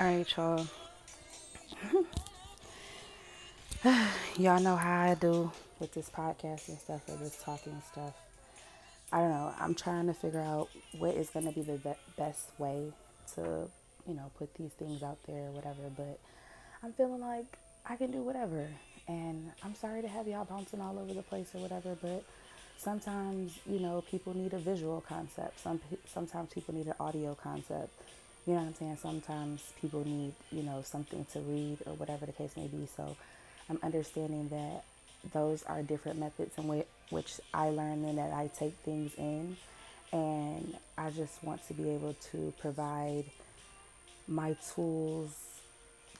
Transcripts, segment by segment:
All right, y'all. y'all know how I do with this podcast and stuff, or this talking stuff. I don't know. I'm trying to figure out what is going to be the be- best way to, you know, put these things out there or whatever. But I'm feeling like I can do whatever. And I'm sorry to have y'all bouncing all over the place or whatever, but sometimes, you know, people need a visual concept. Some sometimes people need an audio concept. You know what I'm saying? Sometimes people need, you know, something to read or whatever the case may be. So I'm understanding that those are different methods in which, I learn and that I take things in. And I just want to be able to provide my tools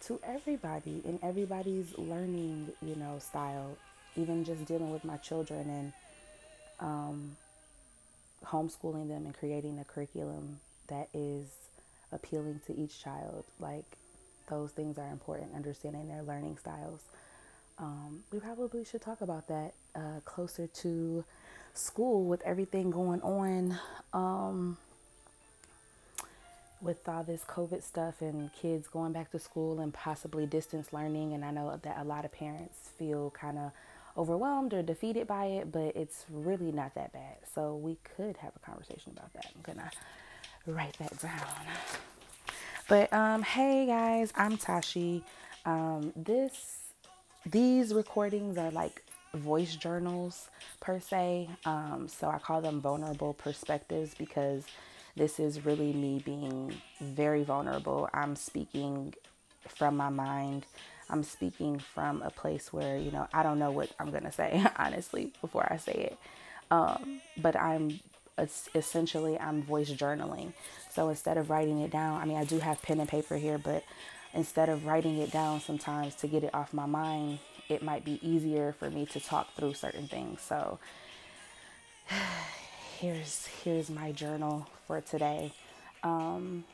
to everybody in everybody's learning, you know, style, even just dealing with my children and um, homeschooling them and creating a curriculum that is appealing to each child. Like those things are important, understanding their learning styles. Um, we probably should talk about that uh, closer to school with everything going on um, with all this COVID stuff and kids going back to school and possibly distance learning. And I know that a lot of parents feel kind of overwhelmed or defeated by it, but it's really not that bad. So we could have a conversation about that. I'm gonna write that down. But um, hey guys, I'm Tashi. Um, this these recordings are like voice journals per se. Um, so I call them vulnerable perspectives because this is really me being very vulnerable. I'm speaking from my mind. I'm speaking from a place where, you know, I don't know what I'm going to say, honestly, before I say it. Um, but I'm essentially, I'm voice journaling. So instead of writing it down, I mean, I do have pen and paper here, but instead of writing it down sometimes to get it off my mind, it might be easier for me to talk through certain things. So here's here's my journal for today. Um,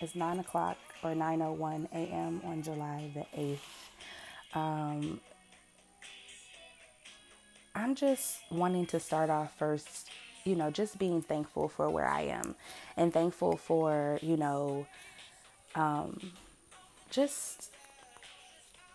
it's nine o'clock or nine oh one a.m. on July the eighth. Um, I'm just wanting to start off first, you know, just being thankful for where I am, and thankful for you know, um, just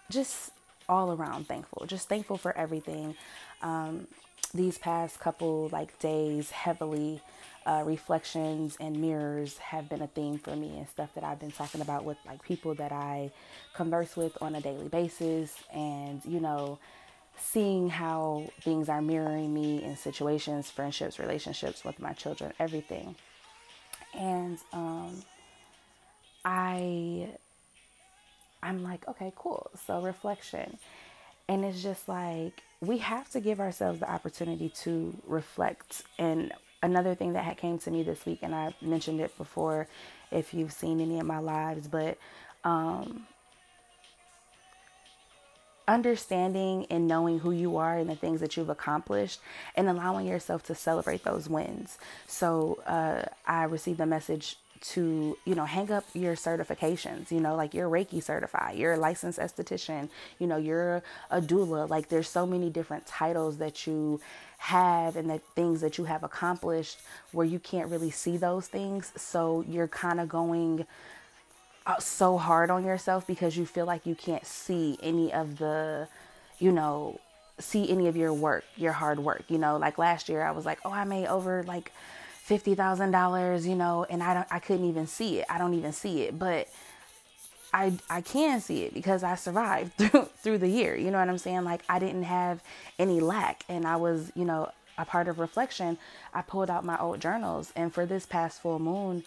just all around thankful. Just thankful for everything. Um, these past couple like days, heavily uh, reflections and mirrors have been a theme for me and stuff that I've been talking about with like people that I converse with on a daily basis, and you know, seeing how things are mirroring me in situations, friendships, relationships with my children, everything. And um, I I'm like, okay, cool. So reflection. And it's just like we have to give ourselves the opportunity to reflect. And another thing that had came to me this week, and I mentioned it before if you've seen any of my lives, but um, understanding and knowing who you are and the things that you've accomplished and allowing yourself to celebrate those wins. So uh, I received a message to you know hang up your certifications you know like you're reiki certified you're a licensed esthetician you know you're a doula like there's so many different titles that you have and the things that you have accomplished where you can't really see those things so you're kind of going so hard on yourself because you feel like you can't see any of the you know see any of your work your hard work you know like last year i was like oh i made over like fifty thousand dollars, you know, and I don't I couldn't even see it. I don't even see it. But I I can see it because I survived through through the year. You know what I'm saying? Like I didn't have any lack and I was, you know, a part of reflection. I pulled out my old journals and for this past full moon,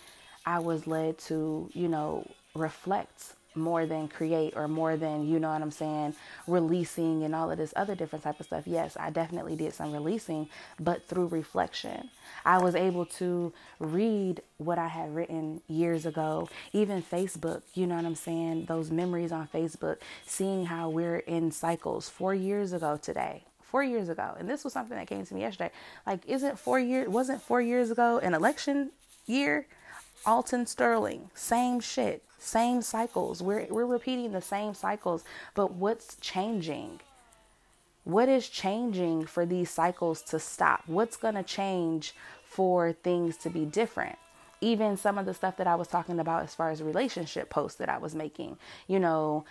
I was led to, you know, reflect more than create or more than you know what i'm saying releasing and all of this other different type of stuff. Yes i definitely did some releasing but through reflection. I was able to read what i had written years ago. Even facebook you know what i'm saying? Those memories on facebook seeing how we're in cycles. Four years ago today four years ago and this was something that came to me yesterday. Like isn't four years wasn't four years ago an election year alton sterling same shit same cycles. We're, we're repeating the same cycles, but what's changing? What is changing for these cycles to stop? What's going to change for things to be different? even some of the stuff that I was talking about as far as relationship posts that I was making, you know,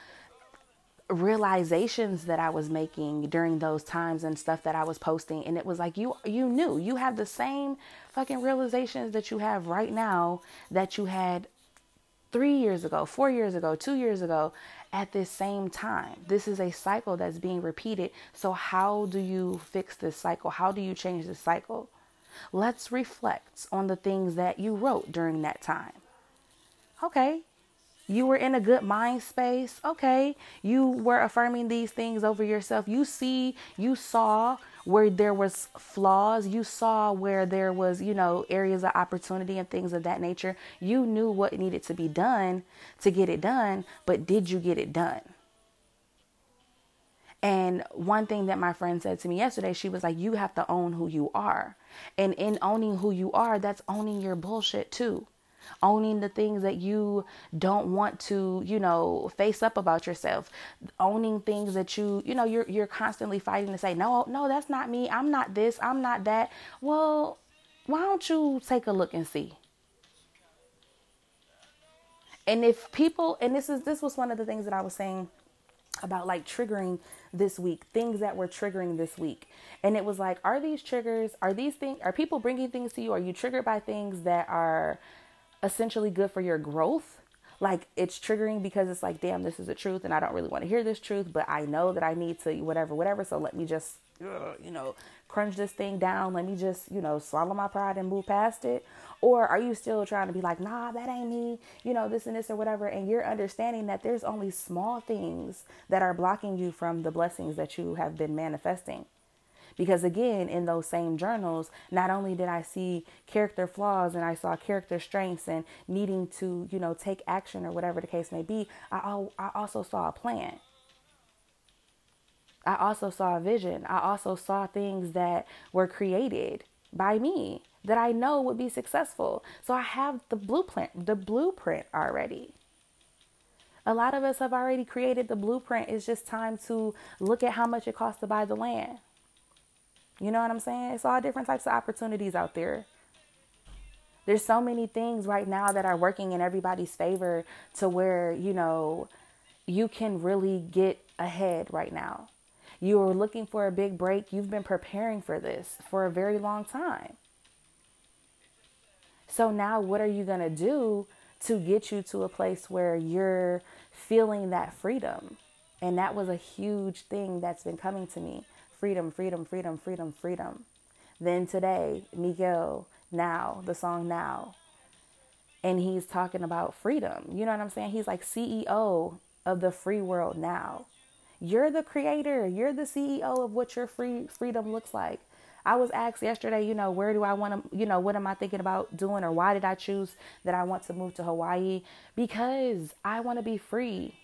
realizations that I was making during those times and stuff that I was posting and it was like you you knew you have the same fucking realizations that you have right now that you had 3 years ago, 4 years ago, 2 years ago at this same time. This is a cycle that's being repeated. So how do you fix this cycle? How do you change this cycle? Let's reflect on the things that you wrote during that time. Okay, you were in a good mind space. Okay. You were affirming these things over yourself. You see, you saw where there was flaws. You saw where there was, you know, areas of opportunity and things of that nature. You knew what needed to be done to get it done, but did you get it done? And one thing that my friend said to me yesterday, she was like, You have to own who you are. And in owning who you are, that's owning your bullshit too owning the things that you don't want to, you know, face up about yourself, owning things that you, you know, you're you're constantly fighting to say, "No, no, that's not me. I'm not this. I'm not that." Well, why don't you take a look and see? And if people, and this is this was one of the things that I was saying about like triggering this week, things that were triggering this week. And it was like, are these triggers, are these things, are people bringing things to you? Are you triggered by things that are essentially good for your growth. Like it's triggering because it's like damn this is the truth and i don't really want to hear this truth but i know that i need to whatever whatever so let me just uh, you know crunch this thing down. Let me just you know swallow my pride and move past it. Or are you still trying to be like nah that ain't me you know this and this or whatever and you're understanding that there's only small things that are blocking you from the blessings that you have been manifesting because again, in those same journals, not only did I see character flaws and I saw character strengths and needing to, you know, take action or whatever the case may be, I, I also saw a plan. I also saw a vision. I also saw things that were created by me that I know would be successful. So I have the blueprint, the blueprint already. A lot of us have already created the blueprint. It's just time to look at how much it costs to buy the land. You know what I'm saying? It's all different types of opportunities out there. There's so many things right now that are working in everybody's favor to where, you know, you can really get ahead right now. You are looking for a big break. You've been preparing for this for a very long time. So now what are you going to do to get you to a place where you're feeling that freedom? And that was a huge thing that's been coming to me freedom, freedom, freedom, freedom, freedom. Then today, Miguel, now, the song Now. And he's talking about freedom. You know what I'm saying? He's like CEO of the free world now. You're the creator. You're the CEO of what your free freedom looks like. I was asked yesterday, you know, where do I want to, you know, what am I thinking about doing or why did I choose that I want to move to Hawaii? Because I want to be free.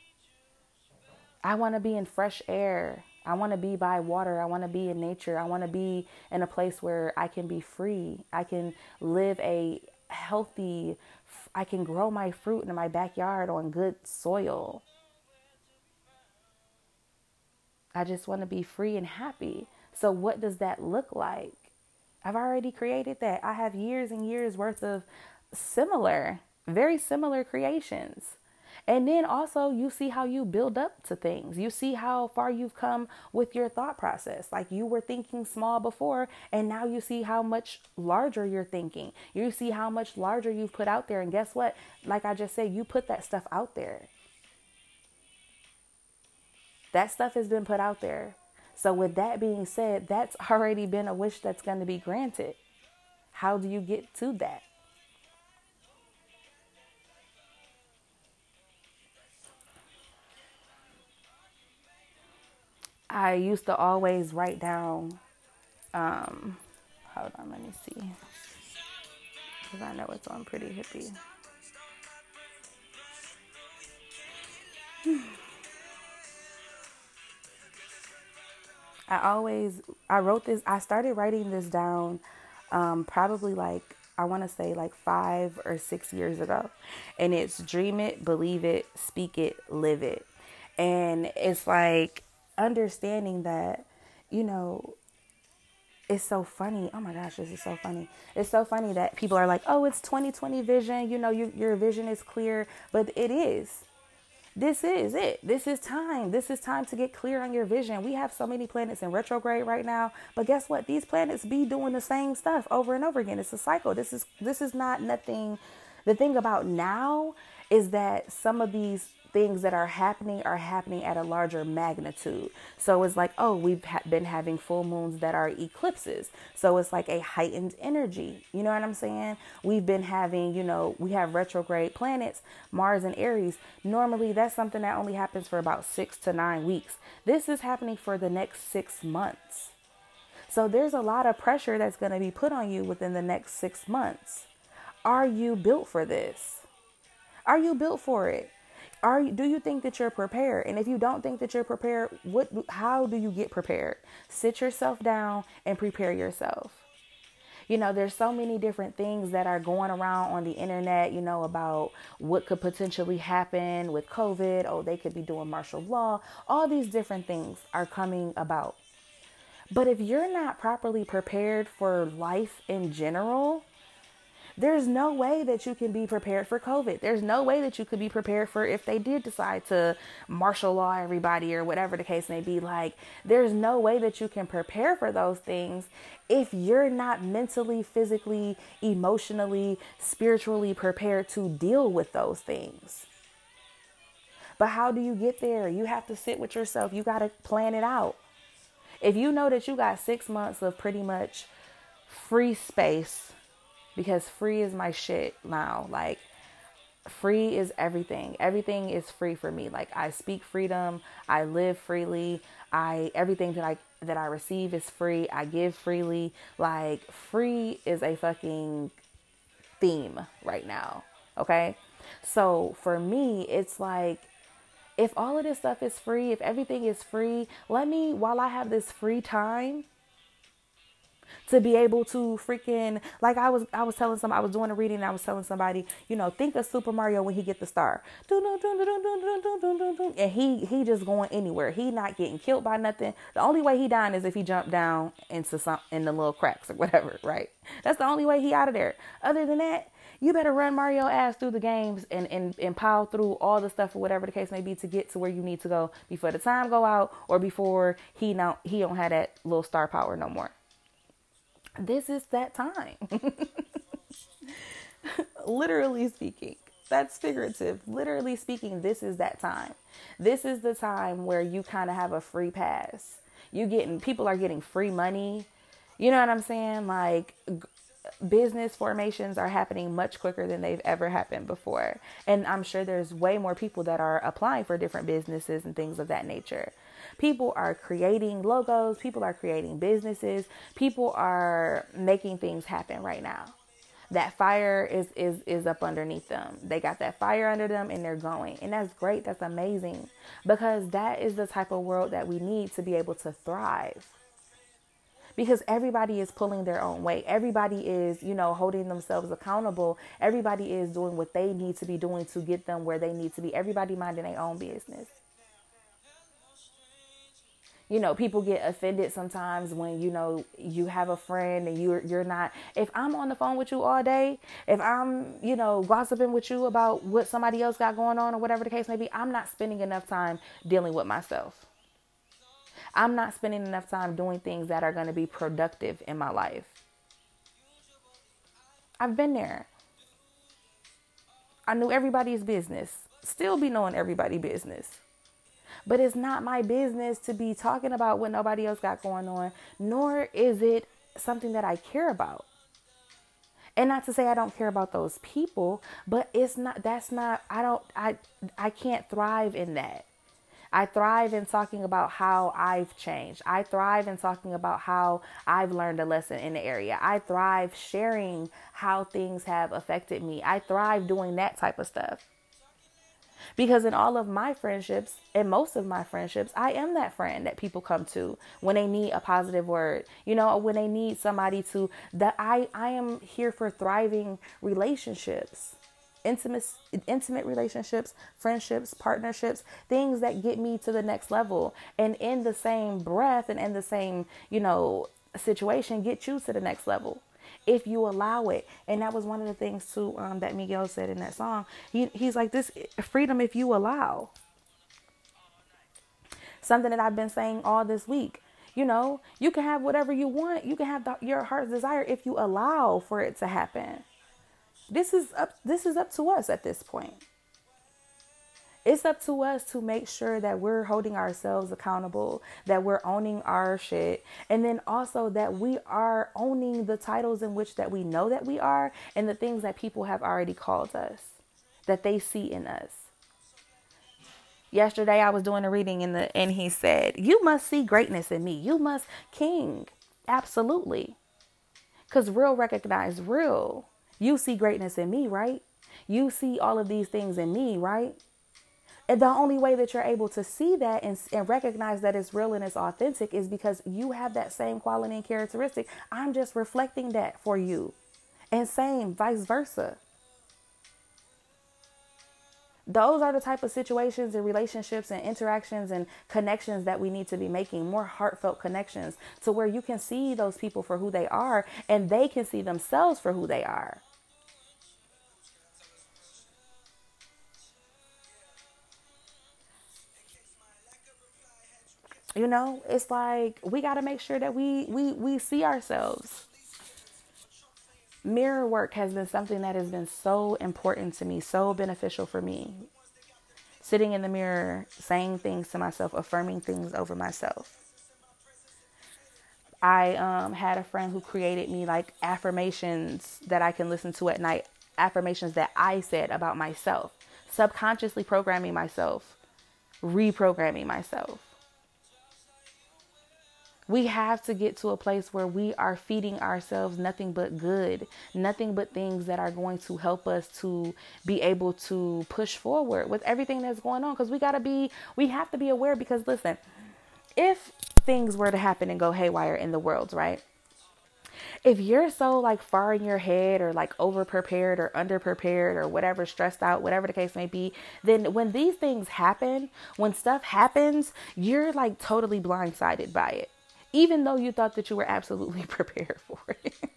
I want to be in fresh air. I want to be by water. I want to be in nature. I want to be in a place where I can be free. I can live a healthy, I can grow my fruit in my backyard on good soil. I just want to be free and happy. So, what does that look like? I've already created that. I have years and years worth of similar, very similar creations. And then also, you see how you build up to things. You see how far you've come with your thought process. Like you were thinking small before, and now you see how much larger you're thinking. You see how much larger you've put out there. And guess what? Like I just said, you put that stuff out there. That stuff has been put out there. So, with that being said, that's already been a wish that's going to be granted. How do you get to that? I used to always write down. Um, hold on, let me see. Because I know it's on pretty hippie. I always I wrote this I started writing this down um, probably like I want to say like 5 or 6 years ago and it's dream it, believe it, speak it, live it. And it's like understanding that, you know, it's so funny. Oh my gosh, this is so funny. It's so funny that people are like, "Oh, it's 2020 vision. You know, you, your vision is clear." But it is. This is it. This is time. This is time to get clear on your vision. We have so many planets in retrograde right now, but guess what? These planets be doing the same stuff over and over again. It's a cycle. This is this is not nothing. The thing about now is that some of these things that are happening are happening at a larger magnitude. So it's like, oh, we've ha- been having full moons that are eclipses. So it's like a heightened energy. You know what I'm saying? We've been having, you know, we have retrograde planets, Mars and Aries. Normally, that's something that only happens for about six to nine weeks. This is happening for the next six months. So there's a lot of pressure that's going to be put on you within the next six months. Are you built for this? Are you built for it? Are you, do you think that you're prepared? And if you don't think that you're prepared, what how do you get prepared? Sit yourself down and prepare yourself. You know, there's so many different things that are going around on the internet, you know, about what could potentially happen with COVID. Oh, they could be doing martial law. All these different things are coming about. But if you're not properly prepared for life in general, there's no way that you can be prepared for COVID. There's no way that you could be prepared for if they did decide to martial law everybody or whatever the case may be. Like, there's no way that you can prepare for those things if you're not mentally, physically, emotionally, spiritually prepared to deal with those things. But how do you get there? You have to sit with yourself. You got to plan it out. If you know that you got six months of pretty much free space because free is my shit now. Like, free is everything. Everything is free for me. Like, I speak freedom, I live freely. I everything that I that I receive is free. I give freely. Like, free is a fucking theme right now. Okay? So, for me, it's like if all of this stuff is free, if everything is free, let me while I have this free time, to be able to freaking like I was I was telling some I was doing a reading and I was telling somebody, you know, think of Super Mario when he get the star. And he he just going anywhere. He not getting killed by nothing. The only way he dying is if he jumped down into some in the little cracks or whatever, right? That's the only way he out of there. Other than that, you better run Mario ass through the games and, and, and pile through all the stuff or whatever the case may be to get to where you need to go before the time go out or before he now he don't have that little star power no more this is that time. Literally speaking, that's figurative. Literally speaking, this is that time. This is the time where you kind of have a free pass. You getting people are getting free money. You know what I'm saying? Like business formations are happening much quicker than they've ever happened before. And I'm sure there's way more people that are applying for different businesses and things of that nature. People are creating logos, people are creating businesses, people are making things happen right now. That fire is is is up underneath them. They got that fire under them and they're going. And that's great. That's amazing. Because that is the type of world that we need to be able to thrive because everybody is pulling their own weight. Everybody is, you know, holding themselves accountable. Everybody is doing what they need to be doing to get them where they need to be. Everybody minding their own business you know people get offended sometimes when you know you have a friend and you're you're not if i'm on the phone with you all day if i'm you know gossiping with you about what somebody else got going on or whatever the case may be i'm not spending enough time dealing with myself. I'm not spending enough time doing things that are going to be productive in my life. I've been there. I knew everybody's business. Still be knowing everybody's business but it's not my business to be talking about what nobody else got going on, nor is it something that I care about. And not to say I don't care about those people, but it's not that's not I don't I I can't thrive in that. I thrive in talking about how I've changed. I thrive in talking about how I've learned a lesson in the area. I thrive sharing how things have affected me. I thrive doing that type of stuff. Because in all of my friendships and most of my friendships, I am that friend that people come to when they need a positive word, you know, when they need somebody to that I I am here for thriving relationships. Intimate intimate relationships, friendships, partnerships, things that get me to the next level. And in the same breath and in the same, you know, situation get you to the next level if you allow it. And that was one of the things too um, that Miguel said in that song. He, he's like this freedom if you allow. Something that I've been saying all this week. You know, you can have whatever you want. You can have the, your heart's desire if you allow for it to happen. This is up. This is up to us at this point. It's up to us to make sure that we're holding ourselves accountable, that we're owning our shit, and then also that we are owning the titles in which that we know that we are and the things that people have already called us, that they see in us. Yesterday I was doing a reading in the and he said, "You must see greatness in me. You must king." Absolutely. Cuz real recognize real. You see greatness in me, right? You see all of these things in me, right? The only way that you're able to see that and, and recognize that it's real and it's authentic is because you have that same quality and characteristic. I'm just reflecting that for you. And same, vice versa. Those are the type of situations and relationships and interactions and connections that we need to be making more heartfelt connections to where you can see those people for who they are and they can see themselves for who they are. You know, it's like we got to make sure that we we we see ourselves. Mirror work has been something that has been so important to me, so beneficial for me. Sitting in the mirror, saying things to myself, affirming things over myself. I um, had a friend who created me like affirmations that I can listen to at night, affirmations that I said about myself, subconsciously programming myself, reprogramming myself. We have to get to a place where we are feeding ourselves nothing but good, nothing but things that are going to help us to be able to push forward with everything that's going on. Because we got to be, we have to be aware. Because listen, if things were to happen and go haywire in the world, right? If you're so like far in your head or like over prepared or under prepared or whatever, stressed out, whatever the case may be, then when these things happen, when stuff happens, you're like totally blindsided by it even though you thought that you were absolutely prepared for it.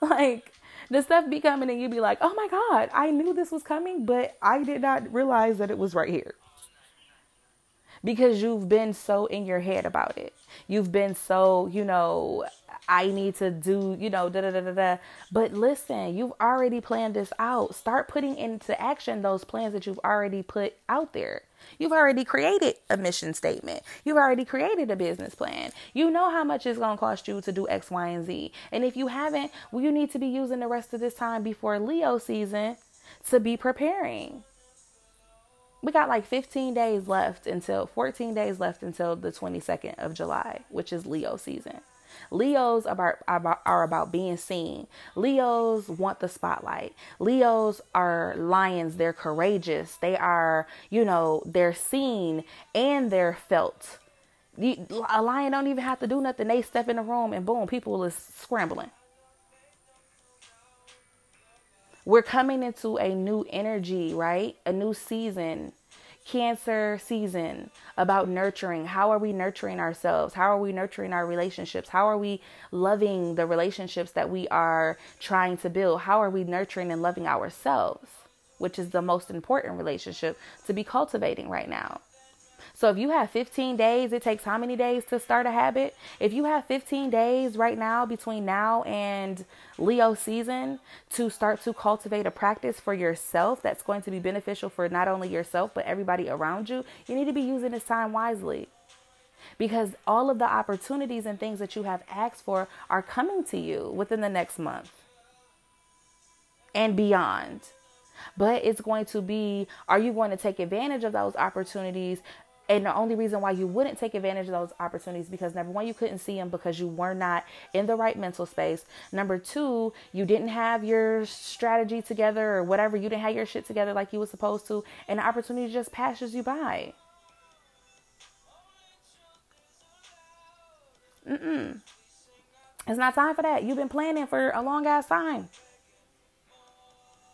like the stuff be coming and you'd be like, oh my God, I knew this was coming, but I did not realize that it was right here. Because you've been so in your head about it. You've been so, you know, I need to do, you know, da da da da da. But listen, you've already planned this out. Start putting into action those plans that you've already put out there. You've already created a mission statement. You've already created a business plan. You know how much it's going to cost you to do X, Y, and Z. And if you haven't, well, you need to be using the rest of this time before Leo season to be preparing. We got like 15 days left until 14 days left until the 22nd of July, which is Leo season. Leos about, are about being seen. Leos want the spotlight. Leos are lions. They're courageous. They are, you know, they're seen and they're felt. A lion don't even have to do nothing. They step in the room and boom, people is scrambling. We're coming into a new energy, right? A new season Cancer season about nurturing. How are we nurturing ourselves? How are we nurturing our relationships? How are we loving the relationships that we are trying to build? How are we nurturing and loving ourselves, which is the most important relationship to be cultivating right now? So if you have 15 days, it takes how many days to start a habit? If you have 15 days right now between now and Leo season to start to cultivate a practice for yourself that's going to be beneficial for not only yourself but everybody around you, you need to be using this time wisely. Because all of the opportunities and things that you have asked for are coming to you within the next month and beyond. But it's going to be are you going to take advantage of those opportunities and the only reason why you wouldn't take advantage of those opportunities because number one, you couldn't see them because you were not in the right mental space. Number two, you didn't have your strategy together or whatever. You didn't have your shit together like you were supposed to, and the opportunity just passes you by. Mm-mm. It's not time for that. You've been planning for a long ass time.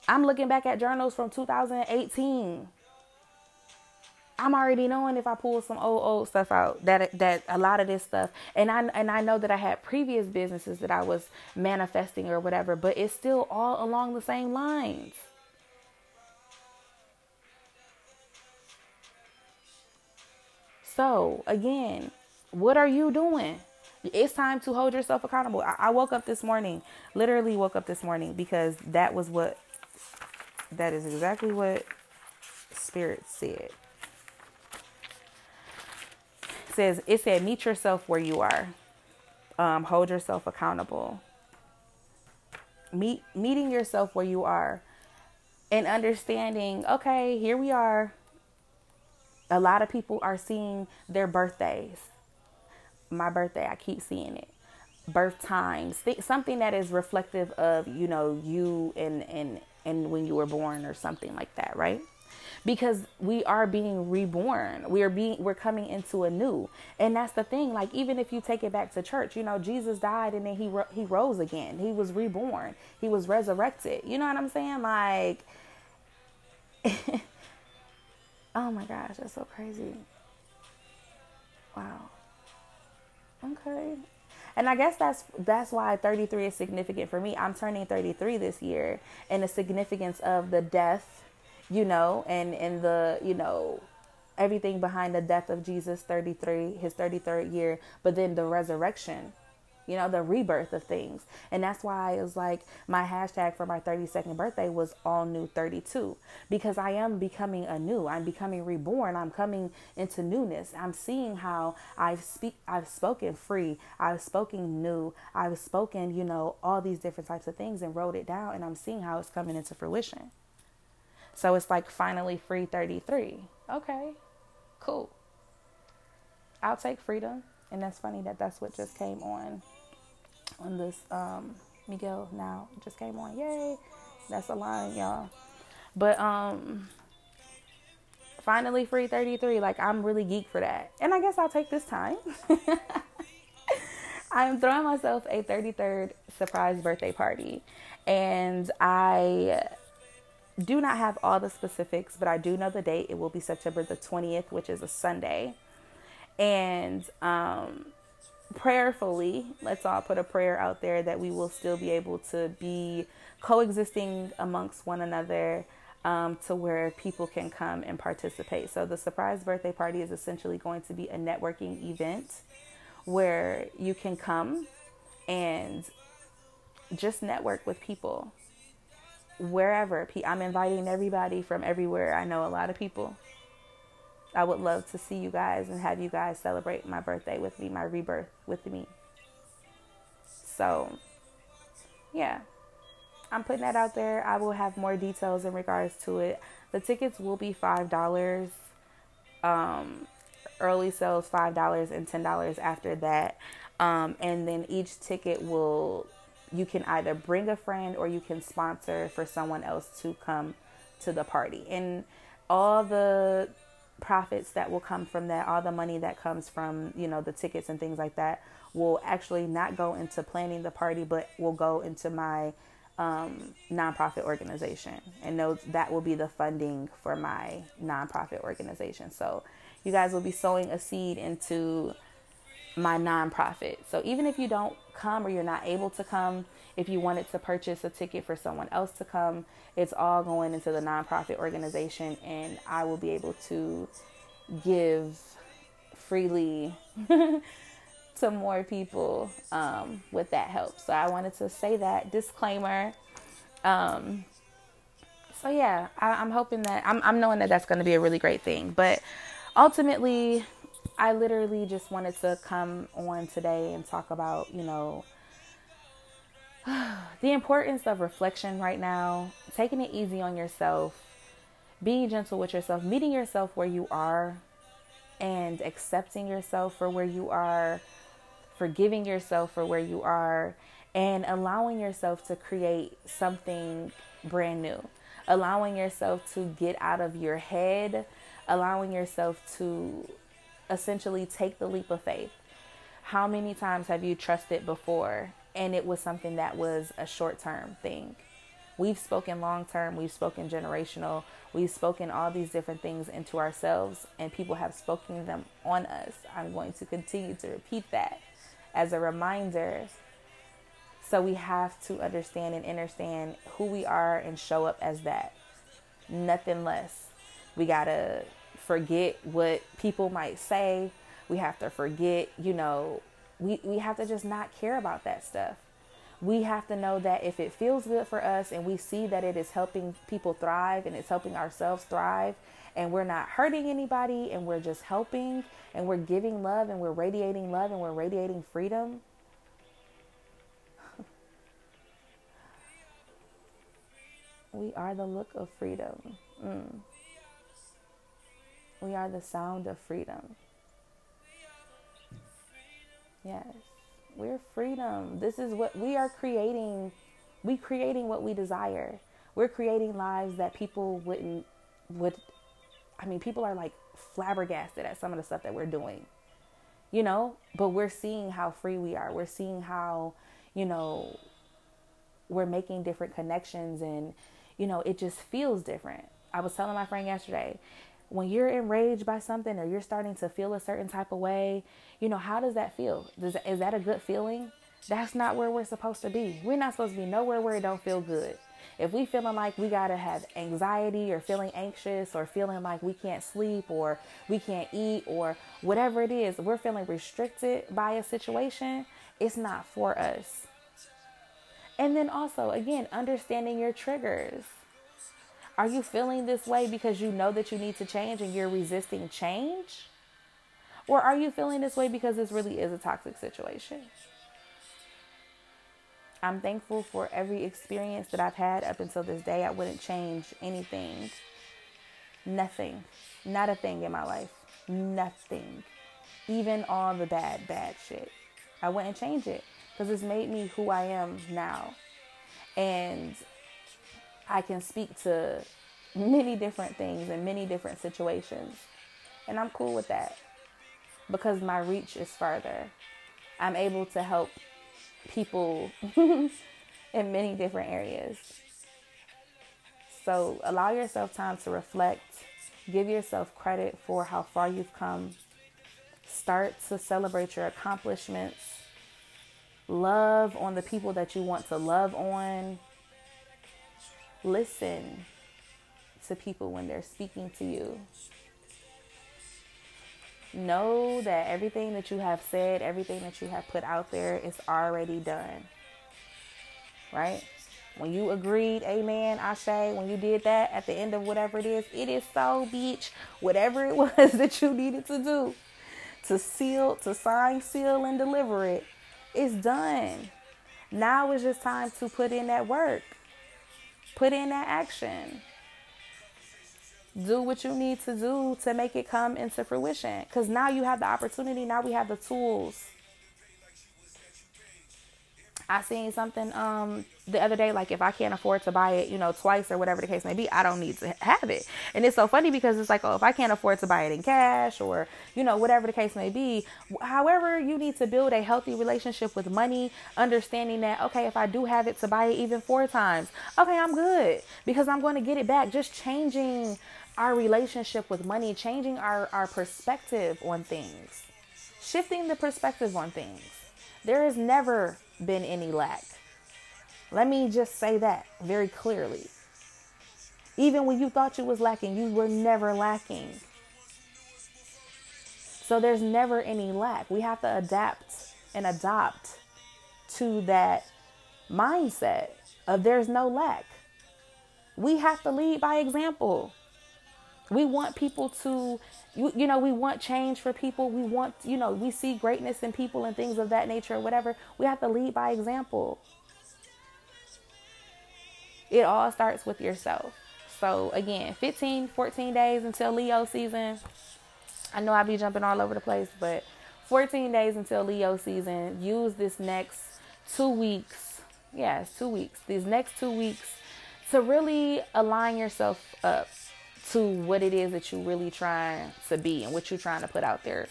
I'm looking back at journals from 2018 I'm already knowing if I pull some old old stuff out that that a lot of this stuff and I and I know that I had previous businesses that I was manifesting or whatever, but it's still all along the same lines. So, again, what are you doing? It's time to hold yourself accountable. I, I woke up this morning, literally woke up this morning because that was what that is exactly what spirit said says it said meet yourself where you are. Um, hold yourself accountable. Meet meeting yourself where you are and understanding okay here we are. A lot of people are seeing their birthdays. My birthday i keep seeing it. Birth times something that is reflective of you know you and and and when you were born or something like that right because we are being reborn. We are being we're coming into a new. And that's the thing like even if you take it back to church you know jesus died and then he ro- he rose again. He was reborn. He was resurrected. You know what i'm saying? Like oh my gosh that's so crazy. Wow. Okay. And I guess that's that's why 33 is significant for me. I'm turning 33 this year, and the significance of the death you know, and and the you know everything behind the death of Jesus 33 his 33rd year but then the resurrection you know the rebirth of things. And that's why it was like my hashtag for my 32nd birthday was all new 32 because i am becoming anew. I'm becoming reborn. I'm coming into newness. I'm seeing how i've speak i've spoken free. I've spoken new. I've spoken you know all these different types of things and wrote it down and i'm seeing how it's coming into fruition so it's like finally free 33. Okay, cool. I'll take freedom. And that's funny that that's what just came on on this um, Miguel now just came on. Yay. That's a line, y'all. But um finally free 33. Like I'm really geek for that. And I guess I'll take this time. I'm throwing myself a 33rd surprise birthday party. And I do not have all the specifics, but I do know the date. It will be September the 20th, which is a Sunday. And um, prayerfully, let's all put a prayer out there that we will still be able to be coexisting amongst one another um, to where people can come and participate. So, the surprise birthday party is essentially going to be a networking event where you can come and just network with people wherever. I'm inviting everybody from everywhere. I know a lot of people. I would love to see you guys and have you guys celebrate my birthday with me, my rebirth with me. So, yeah, I'm putting that out there. I will have more details in regards to it. The tickets will be $5. Um, early sales $5 and $10 after that. Um, and then each ticket will you can either bring a friend or you can sponsor for someone else to come to the party. And all the profits that will come from that, all the money that comes from, you know, the tickets and things like that will actually not go into planning the party, but will go into my um, nonprofit organization. And those, that will be the funding for my nonprofit organization. So you guys will be sowing a seed into my nonprofit. So even if you don't come or you're not able to come, if you wanted to purchase a ticket for someone else to come, it's all going into the nonprofit organization, and I will be able to give freely to more people um, with that help. So I wanted to say that disclaimer. Um, so yeah, I, am hoping that I'm, I'm knowing that that's going to be a really great thing, but ultimately I literally just wanted to come on today and talk about, you know, the importance of reflection right now, taking it easy on yourself, being gentle with yourself, meeting yourself where you are, and accepting yourself for where you are, forgiving yourself for where you are, and allowing yourself to create something brand new, allowing yourself to get out of your head, allowing yourself to essentially take the leap of faith. How many times have you trusted before and it was something that was a short term thing? We've spoken long term, we've spoken generational, we've spoken all these different things into ourselves, and people have spoken them on us. I'm going to continue to repeat that as a reminder. So we have to understand and understand who we are and show up as that. Nothing less. We got to forget what people might say. We have to forget, you know, we, we have to just not care about that stuff. We have to know that if it feels good for us and we see that it is helping people thrive and it's helping ourselves thrive and we're not hurting anybody and we're just helping and we're giving love and we're radiating love and we're radiating freedom. we are the look of freedom. Mm. We are the sound of freedom. Yes. We're freedom. This is what we are creating. We creating what we desire. We're creating lives that people wouldn't would I mean people are like flabbergasted at some of the stuff that we're doing. You know, but we're seeing how free we are. We're seeing how, you know, we're making different connections and you know, it just feels different. I was telling my friend yesterday, when you're enraged by something or you're starting to feel a certain type of way, you know, how does that feel? Does, is that a good feeling? That's not where we're supposed to be. We're not supposed to be nowhere where it don't feel good. If we feeling like we gotta have anxiety or feeling anxious or feeling like we can't sleep or we can't eat or whatever it is, we're feeling restricted by a situation, it's not for us. And then also, again, understanding your triggers. Are you feeling this way because you know that you need to change and you're resisting change? Or are you feeling this way because this really is a toxic situation? I'm thankful for every experience that I've had up until this day. I wouldn't change anything. Nothing. Not a thing in my life. Nothing. Even all the bad, bad shit. I wouldn't change it because it's made me who I am now. And I can speak to many different things in many different situations. And I'm cool with that because my reach is further. I'm able to help people in many different areas. So allow yourself time to reflect, give yourself credit for how far you've come. Start to celebrate your accomplishments. Love on the people that you want to love on Listen to people when they're speaking to you. Know that everything that you have said, everything that you have put out there is already done. Right? When you agreed, amen, I say, when you did that at the end of whatever it is, it is so, bitch. Whatever it was that you needed to do to seal, to sign, seal, and deliver it, it's done. Now it's just time to put in that work. Put in that action. Do what you need to do to make it come into fruition. Because now you have the opportunity, now we have the tools. I seen something um the other day, like if I can't afford to buy it, you know, twice or whatever the case may be, I don't need to have it. And it's so funny because it's like, oh, if I can't afford to buy it in cash or, you know, whatever the case may be, however, you need to build a healthy relationship with money, understanding that, okay, if I do have it to buy it even four times, okay, I'm good because I'm going to get it back. Just changing our relationship with money, changing our, our perspective on things, shifting the perspective on things. There is never been any lack. Let me just say that very clearly. Even when you thought you was lacking, you were never lacking. So there's never any lack. We have to adapt and adopt to that mindset of there's no lack. We have to lead by example. We want people to, you, you know, we want change for people. We want, you know, we see greatness in people and things of that nature or whatever. We have to lead by example. It all starts with yourself. So again, 15, 14 days until Leo season. I know I be jumping all over the place, but 14 days until Leo season. Use this next two weeks. Yes, two weeks. These next two weeks to really align yourself up to what it is that you really trying to be and what you're trying to put out there.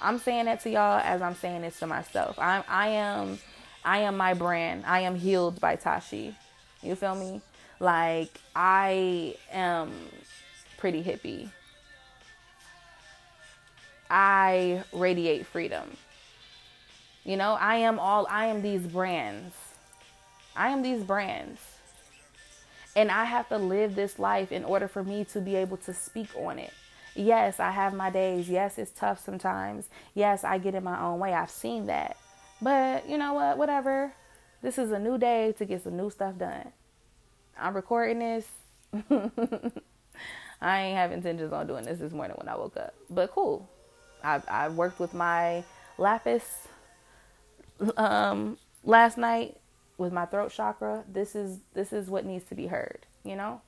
I'm saying that to y'all as I'm saying this to myself. I'm I am I am my brand. I am healed by Tashi. You feel me? Like I am pretty hippie. I radiate freedom. You know, I am all I am these brands. I am these brands. And I have to live this life in order for me to be able to speak on it. Yes, I have my days. Yes, it's tough sometimes. Yes, I get in my own way. I've seen that. But you know what? Whatever. This is a new day to get some new stuff done. I'm recording this. I ain't have intentions on doing this this morning when I woke up. But cool. I I worked with my lapis um last night with my throat chakra. This is this is what needs to be heard, you know?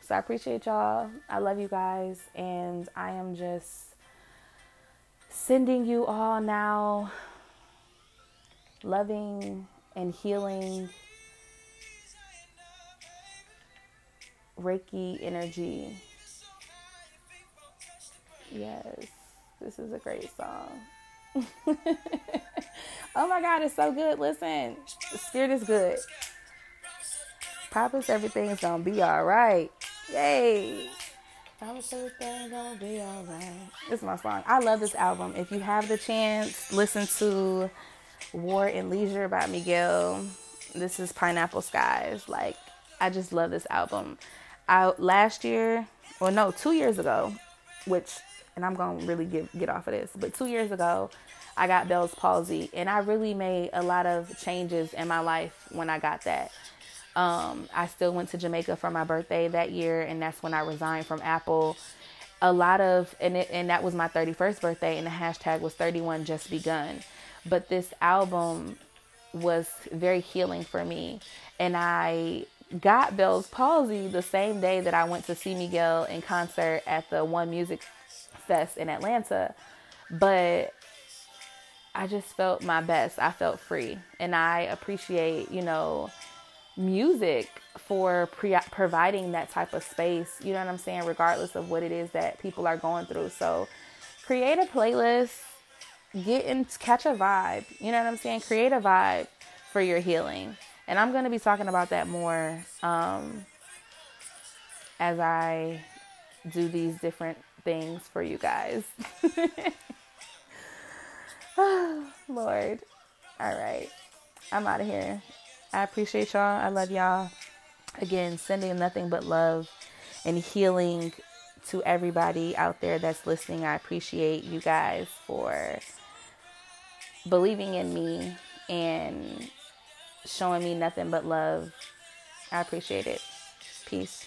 So I appreciate y'all. I love you guys. And I am just sending you all now loving and healing Reiki energy. Yes, this is a great song. oh my God, it's so good. Listen, the spirit is good. Promise everything's gonna be all right. Yay. Promise everything's gonna be all right. This is my song. I love this album. If you have the chance, listen to War and Leisure by Miguel. This is Pineapple Skies. Like, I just love this album. I last year, or no, two years ago, which, and I'm gonna really get get off of this, but two years ago, I got Bell's palsy, and I really made a lot of changes in my life when I got that. Um, I still went to Jamaica for my birthday that year, and that's when I resigned from Apple. A lot of, and it, and that was my 31st birthday, and the hashtag was 31 just begun. But this album was very healing for me, and I got Bell's palsy the same day that I went to see Miguel in concert at the One Music Fest in Atlanta. But I just felt my best. I felt free. And I appreciate, you know, music for pre- providing that type of space. You know what I'm saying? Regardless of what it is that people are going through. So create a playlist, get in catch a vibe. You know what I'm saying? Create a vibe for your healing. And I'm going to be talking about that more um, as I do these different things for you guys. Lord. All right. I'm out of here. I appreciate y'all. I love y'all. Again, sending nothing but love and healing to everybody out there that's listening. I appreciate you guys for believing in me and showing me nothing but love. I appreciate it. Peace.